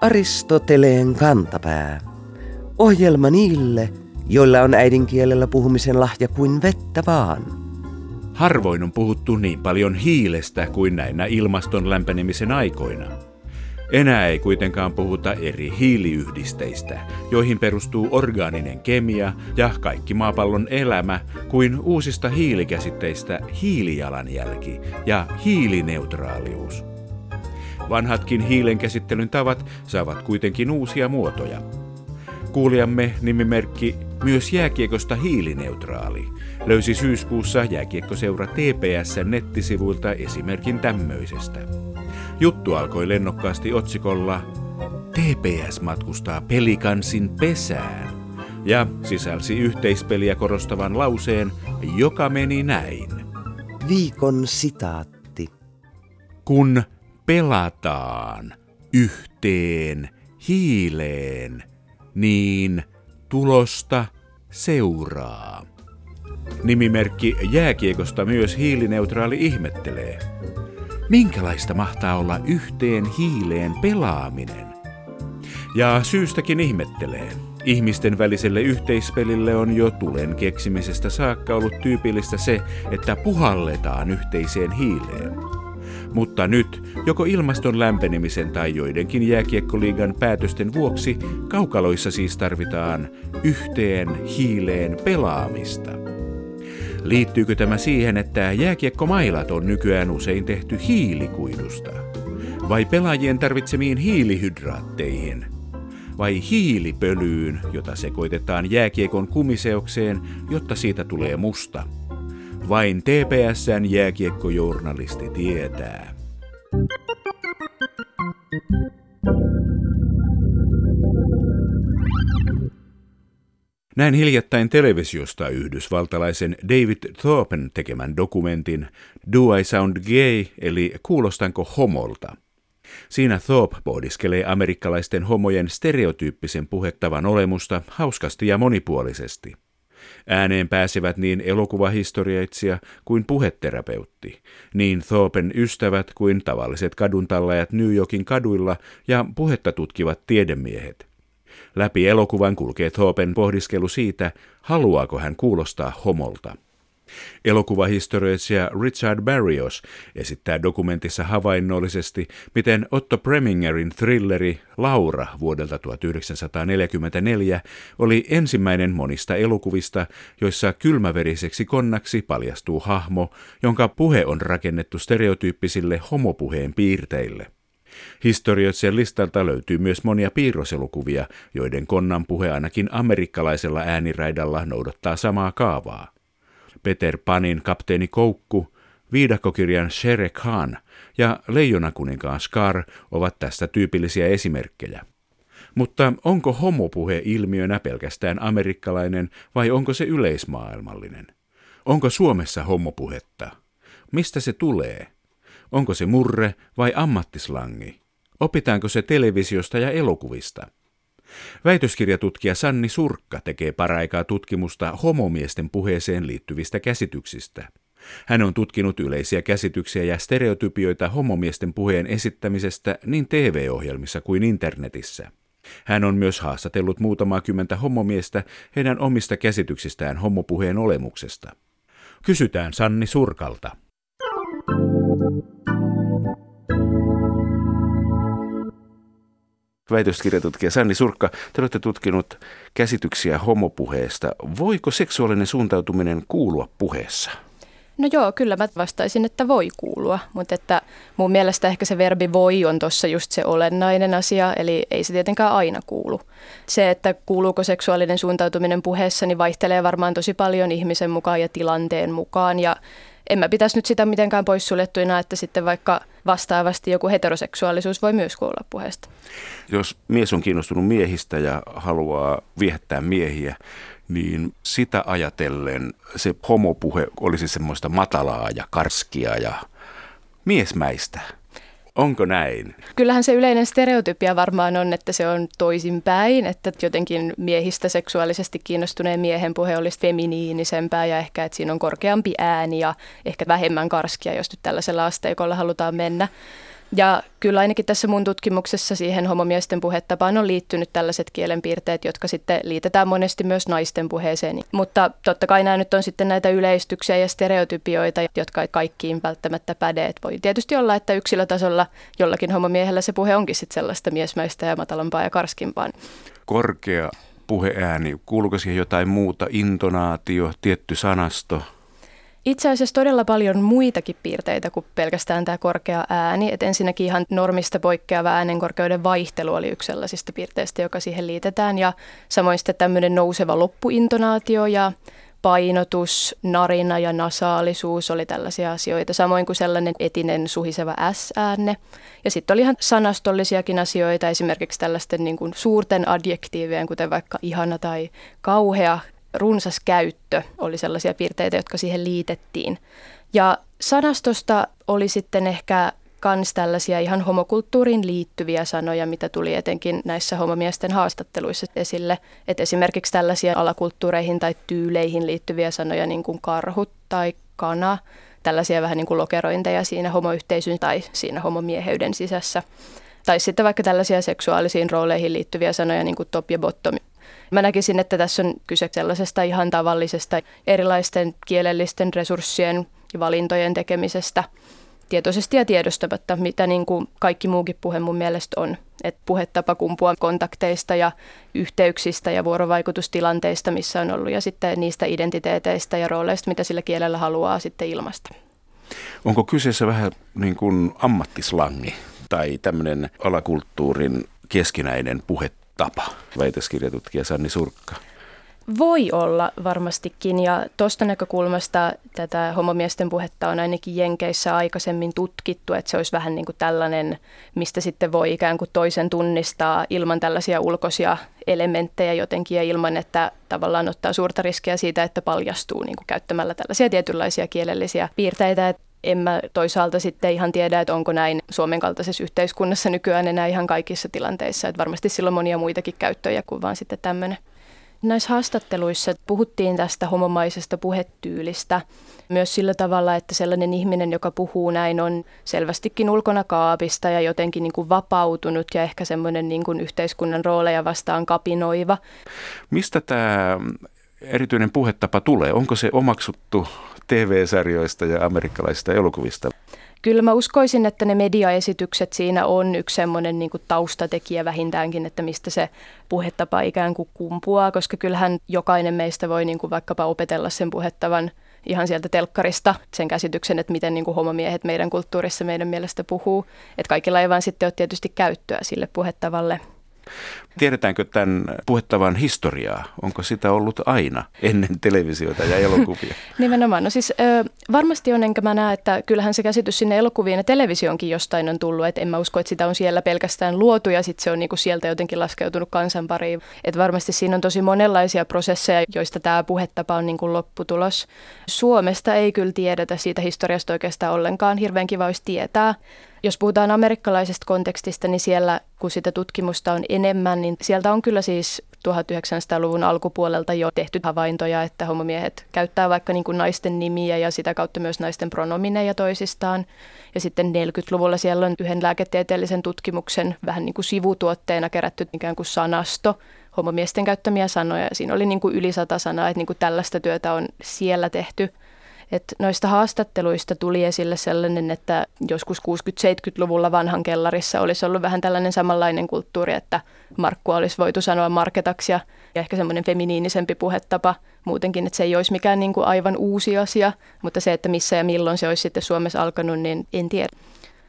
Aristoteleen kantapää. Ohjelma niille, joilla on äidinkielellä puhumisen lahja kuin vettä vaan. Harvoin on puhuttu niin paljon hiilestä kuin näinä ilmaston lämpenemisen aikoina. Enää ei kuitenkaan puhuta eri hiiliyhdisteistä, joihin perustuu orgaaninen kemia ja kaikki maapallon elämä, kuin uusista hiilikäsitteistä hiilijalanjälki ja hiilineutraalius. Vanhatkin hiilen käsittelyn tavat saavat kuitenkin uusia muotoja. Kuulijamme nimimerkki myös jääkiekosta hiilineutraali löysi syyskuussa jääkiekkoseura TPS nettisivuilta esimerkin tämmöisestä. Juttu alkoi lennokkaasti otsikolla TPS matkustaa pelikansin pesään ja sisälsi yhteispeliä korostavan lauseen, joka meni näin. Viikon sitaatti. Kun pelataan yhteen hiileen, niin tulosta seuraa. Nimimerkki jääkiekosta myös hiilineutraali ihmettelee. Minkälaista mahtaa olla yhteen hiileen pelaaminen? Ja syystäkin ihmettelee. Ihmisten väliselle yhteispelille on jo tulen keksimisestä saakka ollut tyypillistä se, että puhalletaan yhteiseen hiileen. Mutta nyt, joko ilmaston lämpenemisen tai joidenkin jääkiekkoliigan päätösten vuoksi, kaukaloissa siis tarvitaan yhteen hiileen pelaamista. Liittyykö tämä siihen, että jääkiekkomailat on nykyään usein tehty hiilikuidusta? Vai pelaajien tarvitsemiin hiilihydraatteihin? Vai hiilipölyyn, jota sekoitetaan jääkiekon kumiseokseen, jotta siitä tulee musta? Vain TPSn jääkiekkojournalisti tietää. Näin hiljattain televisiosta yhdysvaltalaisen David Thorpen tekemän dokumentin Do I Sound Gay, eli Kuulostanko homolta? Siinä Thorpe pohdiskelee amerikkalaisten homojen stereotyyppisen puhettavan olemusta hauskasti ja monipuolisesti. Ääneen pääsevät niin elokuvahistorioitsija kuin puheterapeutti, niin Thorpen ystävät kuin tavalliset kaduntallajat New Yorkin kaduilla ja puhetta tutkivat tiedemiehet – Läpi elokuvan kulkee Thopen pohdiskelu siitä, haluaako hän kuulostaa homolta. Elokuvahistorioitsija Richard Barrios esittää dokumentissa havainnollisesti, miten Otto Premingerin thrilleri Laura vuodelta 1944 oli ensimmäinen monista elokuvista, joissa kylmäveriseksi konnaksi paljastuu hahmo, jonka puhe on rakennettu stereotyyppisille homopuheen piirteille. Historioitsijan listalta löytyy myös monia piirroselokuvia, joiden konnan puhe ainakin amerikkalaisella ääniraidalla noudattaa samaa kaavaa. Peter Panin kapteeni Koukku, viidakokirjan Shere Khan ja leijonakuninkaan Scar ovat tästä tyypillisiä esimerkkejä. Mutta onko homopuhe ilmiönä pelkästään amerikkalainen vai onko se yleismaailmallinen? Onko Suomessa homopuhetta? Mistä se tulee? Onko se murre vai ammattislangi? Opitaanko se televisiosta ja elokuvista? Väitöskirjatutkija Sanni Surkka tekee paraikaa tutkimusta homomiesten puheeseen liittyvistä käsityksistä. Hän on tutkinut yleisiä käsityksiä ja stereotypioita homomiesten puheen esittämisestä niin TV-ohjelmissa kuin internetissä. Hän on myös haastatellut muutamaa kymmentä homomiestä heidän omista käsityksistään homopuheen olemuksesta. Kysytään Sanni Surkalta. Väitöskirjatutkija Sanni Surkka, te olette tutkinut käsityksiä homopuheesta. Voiko seksuaalinen suuntautuminen kuulua puheessa? No joo, kyllä mä vastaisin, että voi kuulua, mutta että mun mielestä ehkä se verbi voi on tuossa just se olennainen asia, eli ei se tietenkään aina kuulu. Se, että kuuluuko seksuaalinen suuntautuminen puheessa, niin vaihtelee varmaan tosi paljon ihmisen mukaan ja tilanteen mukaan ja en mä pitäisi nyt sitä mitenkään poissuljettuina, että sitten vaikka vastaavasti joku heteroseksuaalisuus voi myös kuulla puheesta. Jos mies on kiinnostunut miehistä ja haluaa viehättää miehiä, niin sitä ajatellen se homopuhe olisi semmoista matalaa ja karskia ja miesmäistä. Onko näin? Kyllähän se yleinen stereotypia varmaan on, että se on toisinpäin, että jotenkin miehistä seksuaalisesti kiinnostuneen miehen puhe olisi feminiinisempää ja ehkä, että siinä on korkeampi ääni ja ehkä vähemmän karskia, jos nyt tällaisella asteikolla halutaan mennä. Ja kyllä ainakin tässä mun tutkimuksessa siihen homomiesten puhetapaan on liittynyt tällaiset kielenpiirteet, jotka sitten liitetään monesti myös naisten puheeseen. Mutta totta kai nämä nyt on sitten näitä yleistyksiä ja stereotypioita, jotka ei kaikkiin välttämättä päde. Et voi tietysti olla, että yksilötasolla jollakin homomiehellä se puhe onkin sitten sellaista miesmäistä ja matalampaa ja karskimpaa. Korkea puheääni, kuuluuko siihen jotain muuta, intonaatio, tietty sanasto? Itse asiassa todella paljon muitakin piirteitä kuin pelkästään tämä korkea ääni. Et ensinnäkin ihan normista poikkeava äänenkorkeuden vaihtelu oli yksi sellaisista piirteistä, joka siihen liitetään. Ja samoin sitten tämmöinen nouseva loppuintonaatio ja painotus, narina ja nasaalisuus oli tällaisia asioita, samoin kuin sellainen etinen suhiseva S-äänne. Ja sitten oli ihan sanastollisiakin asioita, esimerkiksi tällaisten niin kuin suurten adjektiivien, kuten vaikka ihana tai kauhea, runsas käyttö oli sellaisia piirteitä, jotka siihen liitettiin. Ja sanastosta oli sitten ehkä kans tällaisia ihan homokulttuuriin liittyviä sanoja, mitä tuli etenkin näissä homomiesten haastatteluissa esille. Et esimerkiksi tällaisia alakulttuureihin tai tyyleihin liittyviä sanoja niin kuin karhut tai kana, tällaisia vähän niin kuin lokerointeja siinä homoyhteisön tai siinä homomieheyden sisässä. Tai sitten vaikka tällaisia seksuaalisiin rooleihin liittyviä sanoja niin kuin top ja bottom, Mä näkisin, että tässä on kyse sellaisesta ihan tavallisesta erilaisten kielellisten resurssien ja valintojen tekemisestä tietoisesti ja tiedostamatta, mitä niin kuin kaikki muukin puhe mun mielestä on. Että puhetapa kumpua kontakteista ja yhteyksistä ja vuorovaikutustilanteista, missä on ollut, ja sitten niistä identiteeteistä ja rooleista, mitä sillä kielellä haluaa sitten ilmasta. Onko kyseessä vähän niin kuin ammattislangi tai tämmöinen alakulttuurin keskinäinen puhe tapa, väitöskirjatutkija Sanni Surkka? Voi olla varmastikin ja tuosta näkökulmasta tätä homomiesten puhetta on ainakin Jenkeissä aikaisemmin tutkittu, että se olisi vähän niin kuin tällainen, mistä sitten voi ikään kuin toisen tunnistaa ilman tällaisia ulkoisia elementtejä jotenkin ja ilman, että tavallaan ottaa suurta riskiä siitä, että paljastuu niin kuin käyttämällä tällaisia tietynlaisia kielellisiä piirteitä en mä toisaalta sitten ihan tiedä, että onko näin Suomen kaltaisessa yhteiskunnassa nykyään enää ihan kaikissa tilanteissa. Että varmasti silloin monia muitakin käyttöjä kuin vaan sitten tämmöinen. Näissä haastatteluissa puhuttiin tästä homomaisesta puhetyylistä myös sillä tavalla, että sellainen ihminen, joka puhuu näin, on selvästikin ulkona kaapista ja jotenkin niin kuin vapautunut ja ehkä semmoinen niin kuin yhteiskunnan rooleja vastaan kapinoiva. Mistä tämä erityinen puhetapa tulee? Onko se omaksuttu TV-sarjoista ja amerikkalaisista elokuvista? Kyllä mä uskoisin, että ne mediaesitykset siinä on yksi semmoinen niin taustatekijä vähintäänkin, että mistä se puhetapa ikään kuin kumpuaa, koska kyllähän jokainen meistä voi niin kuin vaikkapa opetella sen puhettavan ihan sieltä telkkarista sen käsityksen, että miten niin kuin homomiehet meidän kulttuurissa meidän mielestä puhuu. Että kaikilla ei vaan sitten ole tietysti käyttöä sille puhettavalle. Tiedetäänkö tämän puhettavan historiaa? Onko sitä ollut aina ennen televisioita ja elokuvia? Nimenomaan. No siis ö, varmasti on, enkä mä näe, että kyllähän se käsitys sinne elokuviin ja televisioonkin jostain on tullut. Että en mä usko, että sitä on siellä pelkästään luotu ja sitten se on niinku sieltä jotenkin laskeutunut kansan pariin. Että varmasti siinä on tosi monenlaisia prosesseja, joista tämä puhetapa on niinku lopputulos. Suomesta ei kyllä tiedetä siitä historiasta oikeastaan ollenkaan. Hirveän kiva olisi tietää. Jos puhutaan amerikkalaisesta kontekstista, niin siellä, kun sitä tutkimusta on enemmän, niin sieltä on kyllä siis 1900-luvun alkupuolelta jo tehty havaintoja, että homomiehet käyttää vaikka niin kuin naisten nimiä ja sitä kautta myös naisten pronomineja toisistaan. Ja sitten 40-luvulla siellä on yhden lääketieteellisen tutkimuksen vähän niin kuin sivutuotteena kerätty ikään kuin sanasto, homomiesten käyttämiä sanoja. Siinä oli niin kuin yli sata sanaa, että niin kuin tällaista työtä on siellä tehty – et noista haastatteluista tuli esille sellainen, että joskus 60-70-luvulla vanhan kellarissa olisi ollut vähän tällainen samanlainen kulttuuri, että Markkua olisi voitu sanoa marketaksi ja, ja ehkä semmoinen feminiinisempi puhetapa muutenkin, että se ei olisi mikään niin kuin aivan uusi asia, mutta se, että missä ja milloin se olisi sitten Suomessa alkanut, niin en tiedä.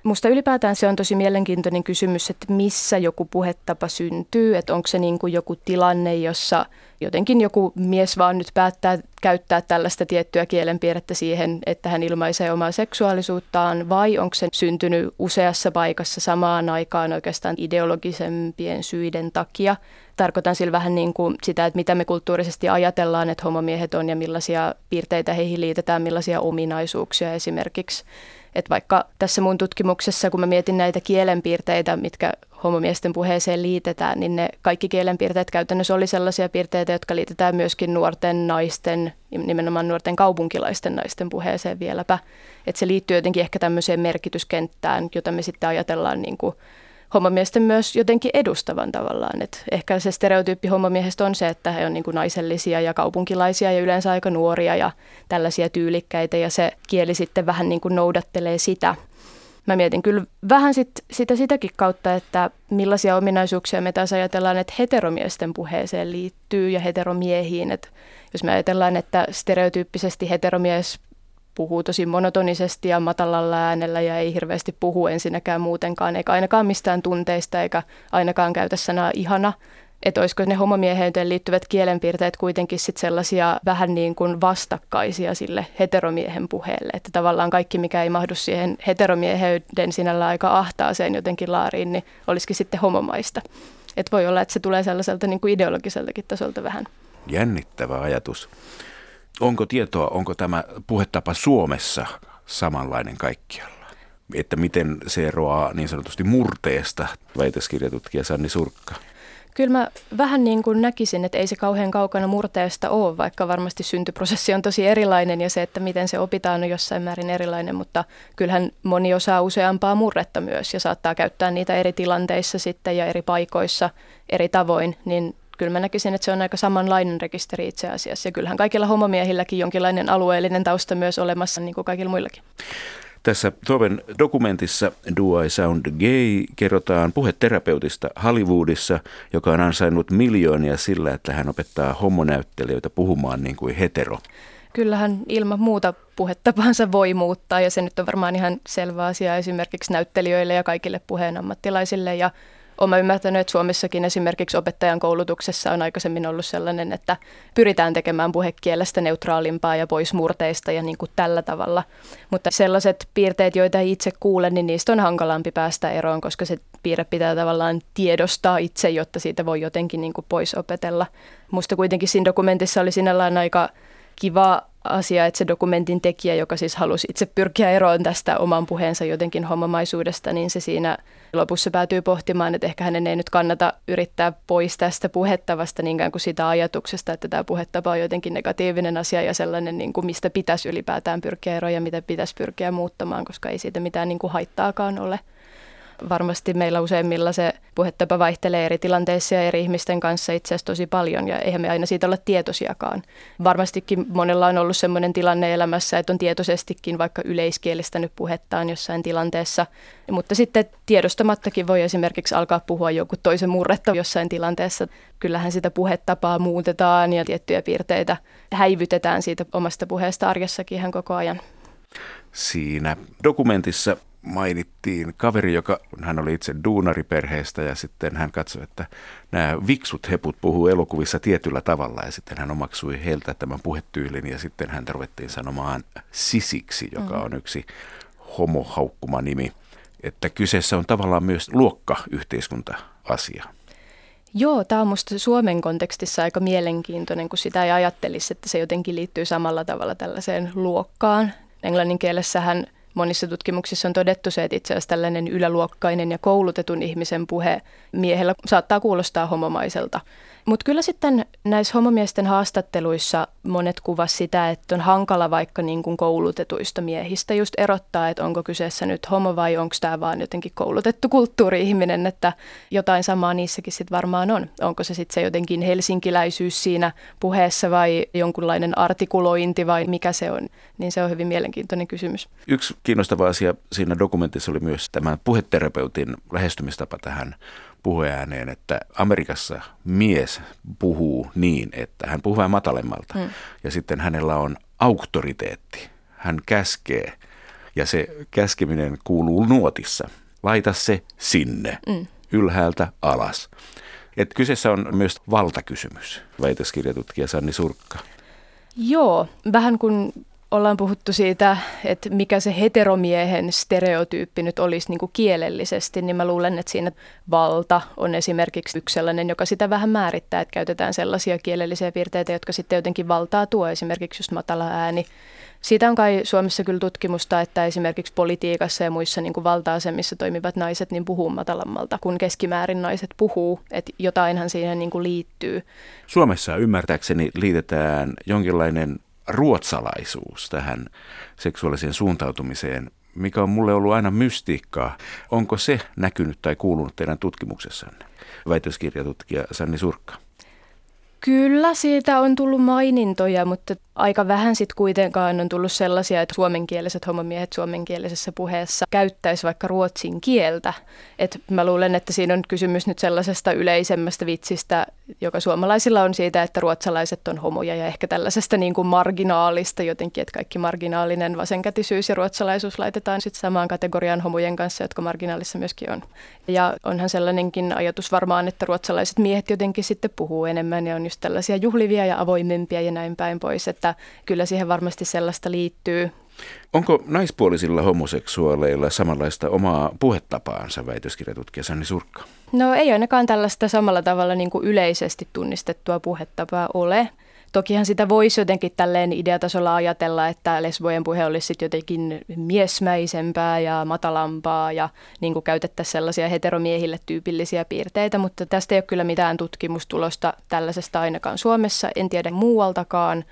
Musta ylipäätään se on tosi mielenkiintoinen kysymys, että missä joku puhetapa syntyy, että onko se niin kuin joku tilanne, jossa jotenkin joku mies vaan nyt päättää käyttää tällaista tiettyä kielenpiirrettä siihen, että hän ilmaisee omaa seksuaalisuuttaan, vai onko se syntynyt useassa paikassa samaan aikaan oikeastaan ideologisempien syiden takia. Tarkoitan sillä vähän niin kuin sitä, että mitä me kulttuurisesti ajatellaan, että homomiehet on ja millaisia piirteitä heihin liitetään, millaisia ominaisuuksia esimerkiksi. Että vaikka tässä mun tutkimuksessa, kun mä mietin näitä kielenpiirteitä, mitkä homomiesten puheeseen liitetään, niin ne kaikki kielenpiirteet käytännössä oli sellaisia piirteitä, jotka liitetään myöskin nuorten naisten, nimenomaan nuorten kaupunkilaisten naisten puheeseen vieläpä. Että se liittyy jotenkin ehkä tämmöiseen merkityskenttään, jota me sitten ajatellaan niin kuin homomiesten myös jotenkin edustavan tavallaan. Et ehkä se stereotyyppi homomiehestä on se, että he on niin kuin naisellisia ja kaupunkilaisia ja yleensä aika nuoria ja tällaisia tyylikkäitä ja se kieli sitten vähän niin kuin noudattelee sitä. Mä mietin kyllä vähän sit, sitä sitäkin kautta, että millaisia ominaisuuksia me taas ajatellaan, että heteromiesten puheeseen liittyy ja heteromiehiin. Et jos me ajatellaan, että stereotyyppisesti heteromies puhuu tosi monotonisesti ja matalalla äänellä ja ei hirveästi puhu ensinnäkään muutenkaan, eikä ainakaan mistään tunteista eikä ainakaan käytä sanaa ihana. Että olisiko ne homomieheyteen liittyvät kielenpiirteet kuitenkin sit sellaisia vähän niin kuin vastakkaisia sille heteromiehen puheelle. Että tavallaan kaikki, mikä ei mahdu siihen heteromieheyden sinällä aika ahtaaseen jotenkin laariin, niin olisikin sitten homomaista. Että voi olla, että se tulee sellaiselta niin kuin ideologiseltakin tasolta vähän. Jännittävä ajatus. Onko tietoa, onko tämä puhetapa Suomessa samanlainen kaikkialla? Että miten se eroaa niin sanotusti murteesta, väitöskirjatutkija Sanni Surkka? Kyllä mä vähän niin kuin näkisin, että ei se kauhean kaukana murteesta ole, vaikka varmasti syntyprosessi on tosi erilainen ja se, että miten se opitaan on jossain määrin erilainen, mutta kyllähän moni osaa useampaa murretta myös ja saattaa käyttää niitä eri tilanteissa sitten ja eri paikoissa eri tavoin, niin kyllä mä näkisin, että se on aika samanlainen rekisteri itse asiassa. Ja kyllähän kaikilla homomiehilläkin jonkinlainen alueellinen tausta myös olemassa, niin kuin kaikilla muillakin. Tässä Toven dokumentissa Do I Sound Gay kerrotaan puheterapeutista Hollywoodissa, joka on ansainnut miljoonia sillä, että hän opettaa homonäyttelijöitä puhumaan niin kuin hetero. Kyllähän ilman muuta puhetapansa voi muuttaa ja se nyt on varmaan ihan selvä asia esimerkiksi näyttelijöille ja kaikille puheen ammattilaisille ja olen ymmärtänyt, että Suomessakin esimerkiksi opettajan koulutuksessa on aikaisemmin ollut sellainen, että pyritään tekemään puhekielestä neutraalimpaa ja pois murteista ja niin kuin tällä tavalla. Mutta sellaiset piirteet, joita itse kuulen, niin niistä on hankalampi päästä eroon, koska se piirre pitää tavallaan tiedostaa itse, jotta siitä voi jotenkin niin kuin pois opetella. Musta kuitenkin siinä dokumentissa oli sinällään aika kiva asia, että se dokumentin tekijä, joka siis halusi itse pyrkiä eroon tästä oman puheensa jotenkin homomaisuudesta, niin se siinä lopussa päätyy pohtimaan, että ehkä hänen ei nyt kannata yrittää pois tästä puhettavasta niinkään kuin sitä ajatuksesta, että tämä puhetapa on jotenkin negatiivinen asia ja sellainen, niin kuin mistä pitäisi ylipäätään pyrkiä eroon ja mitä pitäisi pyrkiä muuttamaan, koska ei siitä mitään niin kuin haittaakaan ole. Varmasti meillä useimmilla se puhetapa vaihtelee eri tilanteissa ja eri ihmisten kanssa itse asiassa tosi paljon ja eihän me aina siitä olla tietoisiakaan. Varmastikin monella on ollut sellainen tilanne elämässä, että on tietoisestikin vaikka yleiskielistänyt puhettaan jossain tilanteessa, mutta sitten tiedostamattakin voi esimerkiksi alkaa puhua joku toisen murretta jossain tilanteessa. Kyllähän sitä puhetapaa muutetaan ja tiettyjä piirteitä häivytetään siitä omasta puheesta arjessakin ihan koko ajan. Siinä dokumentissa mainittiin kaveri, joka hän oli itse duunariperheestä ja sitten hän katsoi, että nämä viksut heput puhuu elokuvissa tietyllä tavalla ja sitten hän omaksui heiltä tämän puhetyylin ja sitten hän ruvettiin sanomaan sisiksi, joka on yksi homohaukkuma nimi. Että kyseessä on tavallaan myös luokka-yhteiskunta-asia. Joo, tämä on minusta Suomen kontekstissa aika mielenkiintoinen, kun sitä ei ajattelisi, että se jotenkin liittyy samalla tavalla tällaiseen luokkaan. Englannin kielessähän monissa tutkimuksissa on todettu se, että itse asiassa tällainen yläluokkainen ja koulutetun ihmisen puhe miehellä saattaa kuulostaa homomaiselta. Mutta kyllä sitten näissä homomiesten haastatteluissa monet kuvas sitä, että on hankala vaikka niin kuin koulutetuista miehistä just erottaa, että onko kyseessä nyt homo vai onko tämä vaan jotenkin koulutettu kulttuuri-ihminen, että jotain samaa niissäkin sitten varmaan on. Onko se sitten se jotenkin helsinkiläisyys siinä puheessa vai jonkunlainen artikulointi vai mikä se on, niin se on hyvin mielenkiintoinen kysymys. Yksi kiinnostava asia siinä dokumentissa oli myös tämä puheterapeutin lähestymistapa tähän puheääneen, että Amerikassa mies puhuu niin, että hän puhuu vähän matalemmalta mm. ja sitten hänellä on auktoriteetti. Hän käskee ja se käskeminen kuuluu nuotissa. Laita se sinne, mm. ylhäältä alas. Et kyseessä on myös valtakysymys, väitöskirjatutkija Sanni Surkka. Joo, vähän kun ollaan puhuttu siitä, että mikä se heteromiehen stereotyyppi nyt olisi niin kuin kielellisesti, niin mä luulen, että siinä valta on esimerkiksi yksi sellainen, joka sitä vähän määrittää, että käytetään sellaisia kielellisiä piirteitä, jotka sitten jotenkin valtaa tuo, esimerkiksi just matala ääni. Siitä on kai Suomessa kyllä tutkimusta, että esimerkiksi politiikassa ja muissa niin kuin valta-asemissa toimivat naiset niin puhuu matalammalta, kun keskimäärin naiset puhuu, että jotainhan siihen niin kuin liittyy. Suomessa ymmärtääkseni liitetään jonkinlainen ruotsalaisuus tähän seksuaaliseen suuntautumiseen, mikä on mulle ollut aina mystiikkaa. Onko se näkynyt tai kuulunut teidän tutkimuksessanne? Väitöskirjatutkija Sanni Surkka. Kyllä siitä on tullut mainintoja, mutta aika vähän sitten kuitenkaan on tullut sellaisia, että suomenkieliset homomiehet suomenkielisessä puheessa käyttäisi vaikka ruotsin kieltä. Et mä luulen, että siinä on kysymys nyt sellaisesta yleisemmästä vitsistä, joka suomalaisilla on siitä, että ruotsalaiset on homoja ja ehkä tällaisesta niin kuin marginaalista jotenkin, että kaikki marginaalinen vasenkätisyys ja ruotsalaisuus laitetaan sitten samaan kategoriaan homojen kanssa, jotka marginaalissa myöskin on. Ja onhan sellainenkin ajatus varmaan, että ruotsalaiset miehet jotenkin sitten puhuu enemmän ja on just tällaisia juhlivia ja avoimempia ja näin päin pois, että kyllä siihen varmasti sellaista liittyy. Onko naispuolisilla homoseksuaaleilla samanlaista omaa puhetapaansa, väitöskirjatutkija Sanni Surkka? No ei ainakaan tällaista samalla tavalla niin kuin yleisesti tunnistettua puhetapaa ole. Tokihan sitä voisi jotenkin tälleen ideatasolla ajatella, että lesbojen puhe olisi sitten jotenkin miesmäisempää ja matalampaa ja niin kuin käytettäisiin sellaisia heteromiehille tyypillisiä piirteitä, mutta tästä ei ole kyllä mitään tutkimustulosta tällaisesta ainakaan Suomessa, en tiedä muualtakaan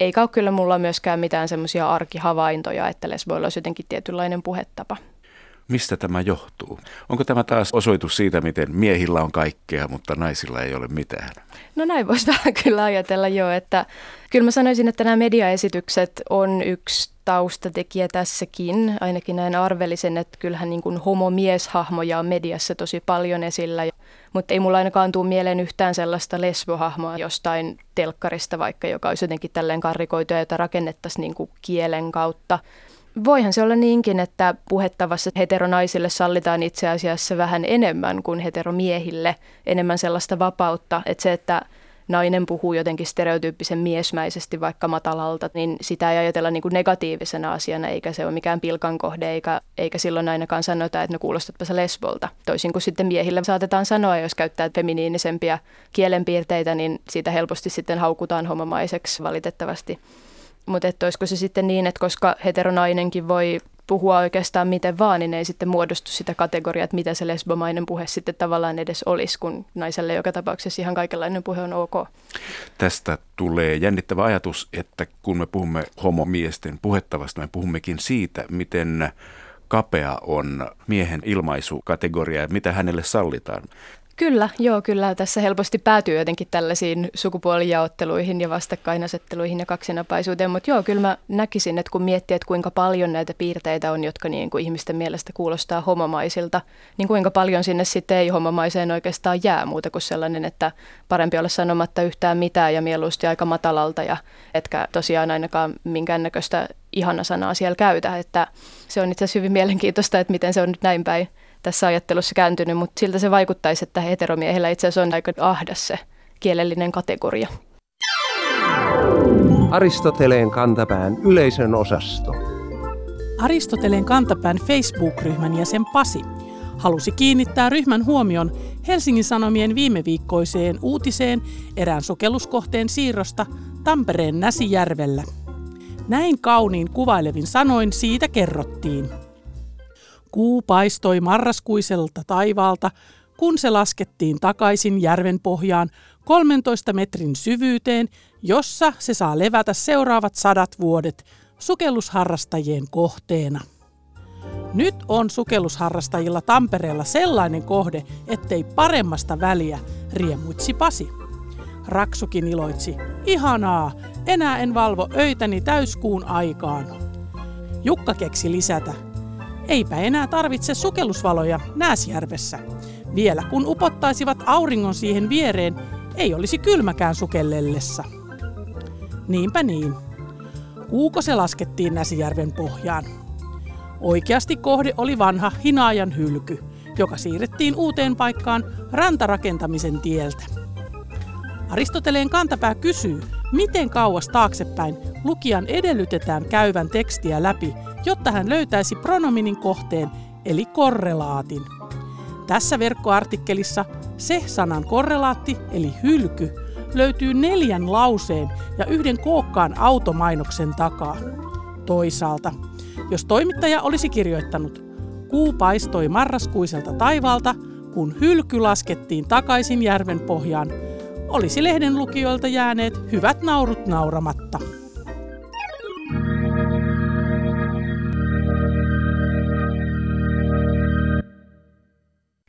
eikä ole kyllä mulla myöskään mitään semmoisia arkihavaintoja, että lesboilla olisi jotenkin tietynlainen puhetapa. Mistä tämä johtuu? Onko tämä taas osoitus siitä, miten miehillä on kaikkea, mutta naisilla ei ole mitään? No näin voisi vähän kyllä ajatella jo, että kyllä mä sanoisin, että nämä mediaesitykset on yksi taustatekijä tässäkin. Ainakin näin arvelisen, että kyllähän niin kuin homomieshahmoja on mediassa tosi paljon esillä. Mutta ei mulla ainakaan tule mieleen yhtään sellaista lesbohahmoa jostain telkkarista vaikka, joka olisi jotenkin tälleen karrikoitu ja jota rakennettaisiin niin kuin kielen kautta. Voihan se olla niinkin, että puhettavassa heteronaisille sallitaan itse asiassa vähän enemmän kuin heteromiehille, enemmän sellaista vapautta, että se, että nainen puhuu jotenkin stereotyyppisen miesmäisesti vaikka matalalta, niin sitä ei ajatella niin kuin negatiivisena asiana, eikä se ole mikään pilkan kohde, eikä, eikä silloin ainakaan sanota, että no kuulostatpa se lesbolta. Toisin kuin sitten miehille saatetaan sanoa, jos käyttää feminiinisempia kielenpiirteitä, niin siitä helposti sitten haukutaan homomaiseksi valitettavasti. Mutta olisiko se sitten niin, että koska heteronainenkin voi puhua oikeastaan miten vaan, niin ei sitten muodostu sitä kategoriaa, että mitä se lesbomainen puhe sitten tavallaan edes olisi, kun naiselle joka tapauksessa ihan kaikenlainen puhe on ok. Tästä tulee jännittävä ajatus, että kun me puhumme homomiesten puhettavasta, me puhummekin siitä, miten kapea on miehen ilmaisukategoria ja mitä hänelle sallitaan. Kyllä, joo, kyllä. Tässä helposti päätyy jotenkin tällaisiin sukupuolijaotteluihin ja vastakkainasetteluihin ja kaksinapaisuuteen, mutta joo, kyllä mä näkisin, että kun miettii, että kuinka paljon näitä piirteitä on, jotka niin kuin ihmisten mielestä kuulostaa homomaisilta, niin kuinka paljon sinne sitten ei homomaiseen oikeastaan jää muuta kuin sellainen, että parempi olla sanomatta yhtään mitään ja mieluusti aika matalalta ja etkä tosiaan ainakaan minkäännäköistä ihana sanaa siellä käytä, että se on itse asiassa hyvin mielenkiintoista, että miten se on nyt näin päin tässä ajattelussa kääntynyt, mutta siltä se vaikuttaisi, että heteromiehillä itse asiassa on aika ahdas se kielellinen kategoria. Aristoteleen kantapään yleisön osasto. Aristoteleen kantapään Facebook-ryhmän jäsen Pasi halusi kiinnittää ryhmän huomion Helsingin Sanomien viime viikkoiseen uutiseen erään sukelluskohteen siirrosta Tampereen Näsijärvellä. Näin kauniin kuvailevin sanoin siitä kerrottiin. Kuu paistoi marraskuiselta taivaalta, kun se laskettiin takaisin järven pohjaan 13 metrin syvyyteen, jossa se saa levätä seuraavat sadat vuodet sukellusharrastajien kohteena. Nyt on sukellusharrastajilla Tampereella sellainen kohde, ettei paremmasta väliä, riemuitsi Pasi. Raksukin iloitsi. Ihanaa, enää en valvo öitäni täyskuun aikaan. Jukka keksi lisätä. Eipä enää tarvitse sukellusvaloja Nääsjärvessä. Vielä kun upottaisivat auringon siihen viereen, ei olisi kylmäkään sukellellessa. Niinpä niin. Kuuko se laskettiin Näsijärven pohjaan. Oikeasti kohde oli vanha hinaajan hylky, joka siirrettiin uuteen paikkaan rantarakentamisen tieltä. Aristoteleen kantapää kysyy, miten kauas taaksepäin lukijan edellytetään käyvän tekstiä läpi, jotta hän löytäisi pronominin kohteen eli korrelaatin. Tässä verkkoartikkelissa se sanan korrelaatti eli hylky löytyy neljän lauseen ja yhden kookkaan automainoksen takaa. Toisaalta, jos toimittaja olisi kirjoittanut Kuu paistoi marraskuiselta taivaalta, kun hylky laskettiin takaisin järven pohjaan, olisi lehden lukijoilta jääneet hyvät naurut nauramatta.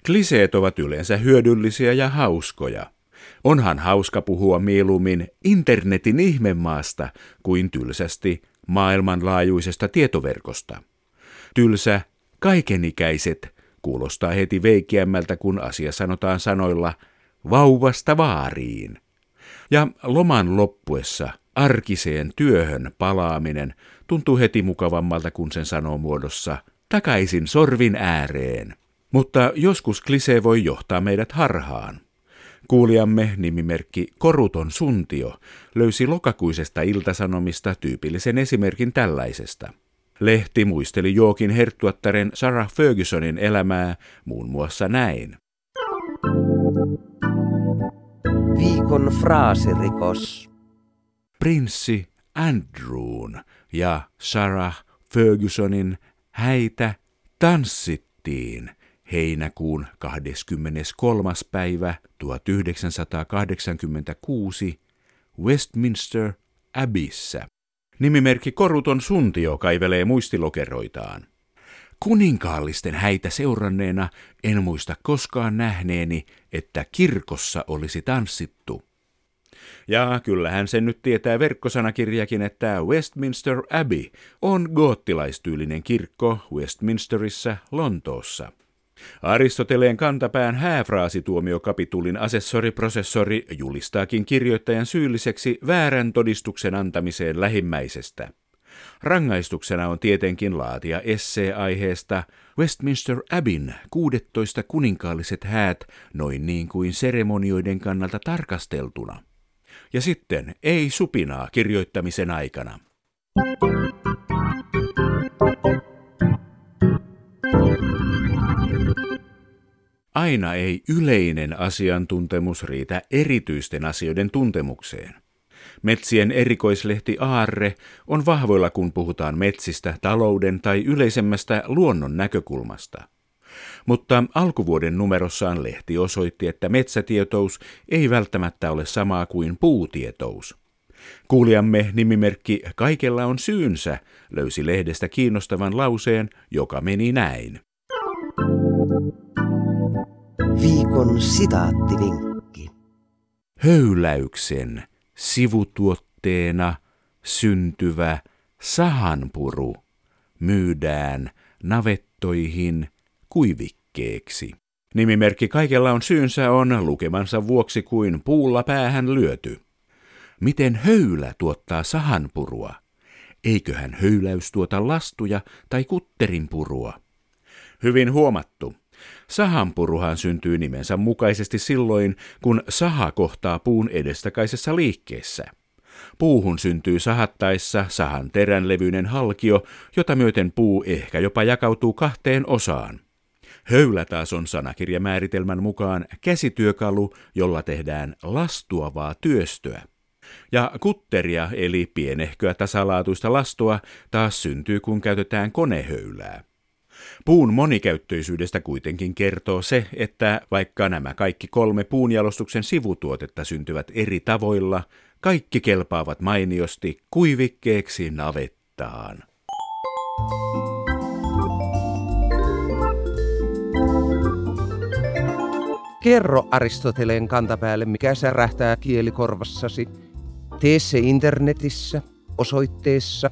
Kliseet ovat yleensä hyödyllisiä ja hauskoja. Onhan hauska puhua mieluummin internetin ihmemaasta kuin tylsästi maailmanlaajuisesta tietoverkosta. Tylsä, kaikenikäiset kuulostaa heti veikeämmältä, kun asia sanotaan sanoilla vauvasta vaariin. Ja loman loppuessa arkiseen työhön palaaminen tuntuu heti mukavammalta, kun sen sanoo muodossa takaisin sorvin ääreen. Mutta joskus klisee voi johtaa meidät harhaan. Kuulijamme nimimerkki Koruton Suntio löysi lokakuisesta iltasanomista tyypillisen esimerkin tällaisesta. Lehti muisteli Jookin herttuattaren Sarah Fergusonin elämää muun muassa näin. Viikon fraasirikos. Prinssi Andrewn ja Sarah Fergusonin häitä tanssittiin – heinäkuun 23. päivä 1986 Westminster Abbeyssä. Nimimerkki Koruton Suntio kaivelee muistilokeroitaan. Kuninkaallisten häitä seuranneena en muista koskaan nähneeni, että kirkossa olisi tanssittu. Ja kyllähän sen nyt tietää verkkosanakirjakin, että Westminster Abbey on goottilaistyylinen kirkko Westminsterissä Lontoossa. Aristoteleen kantapään hääfraasituomiokapitulin asessori-prosessori julistaakin kirjoittajan syylliseksi väärän todistuksen antamiseen lähimmäisestä. Rangaistuksena on tietenkin laatia essee aiheesta Westminster Abbin 16 kuninkaalliset häät noin niin kuin seremonioiden kannalta tarkasteltuna. Ja sitten ei supinaa kirjoittamisen aikana. Aina ei yleinen asiantuntemus riitä erityisten asioiden tuntemukseen. Metsien erikoislehti Aarre on vahvoilla, kun puhutaan metsistä talouden tai yleisemmästä luonnon näkökulmasta. Mutta alkuvuoden numerossaan lehti osoitti, että metsätietous ei välttämättä ole samaa kuin puutietous. Kuulijamme nimimerkki Kaikella on syynsä löysi lehdestä kiinnostavan lauseen, joka meni näin. Viikon sitaattivinkki. Höyläyksen sivutuotteena syntyvä sahanpuru myydään navettoihin kuivikkeeksi. Nimimerkki kaikella on syynsä on lukemansa vuoksi kuin puulla päähän lyöty. Miten höylä tuottaa sahanpurua? Eiköhän höyläys tuota lastuja tai kutterinpurua? Hyvin huomattu. Sahanpuruhan syntyy nimensä mukaisesti silloin, kun saha kohtaa puun edestakaisessa liikkeessä. Puuhun syntyy sahattaessa sahan teränlevyinen halkio, jota myöten puu ehkä jopa jakautuu kahteen osaan. Höylä taas on sanakirjamääritelmän mukaan käsityökalu, jolla tehdään lastuavaa työstöä. Ja kutteria eli pienehköä tasalaatuista lastua taas syntyy, kun käytetään konehöylää. Puun monikäyttöisyydestä kuitenkin kertoo se, että vaikka nämä kaikki kolme puunjalostuksen sivutuotetta syntyvät eri tavoilla, kaikki kelpaavat mainiosti kuivikkeeksi navettaan. Kerro Aristoteleen kantapäälle, mikä särähtää kielikorvassasi. Tee se internetissä, osoitteessa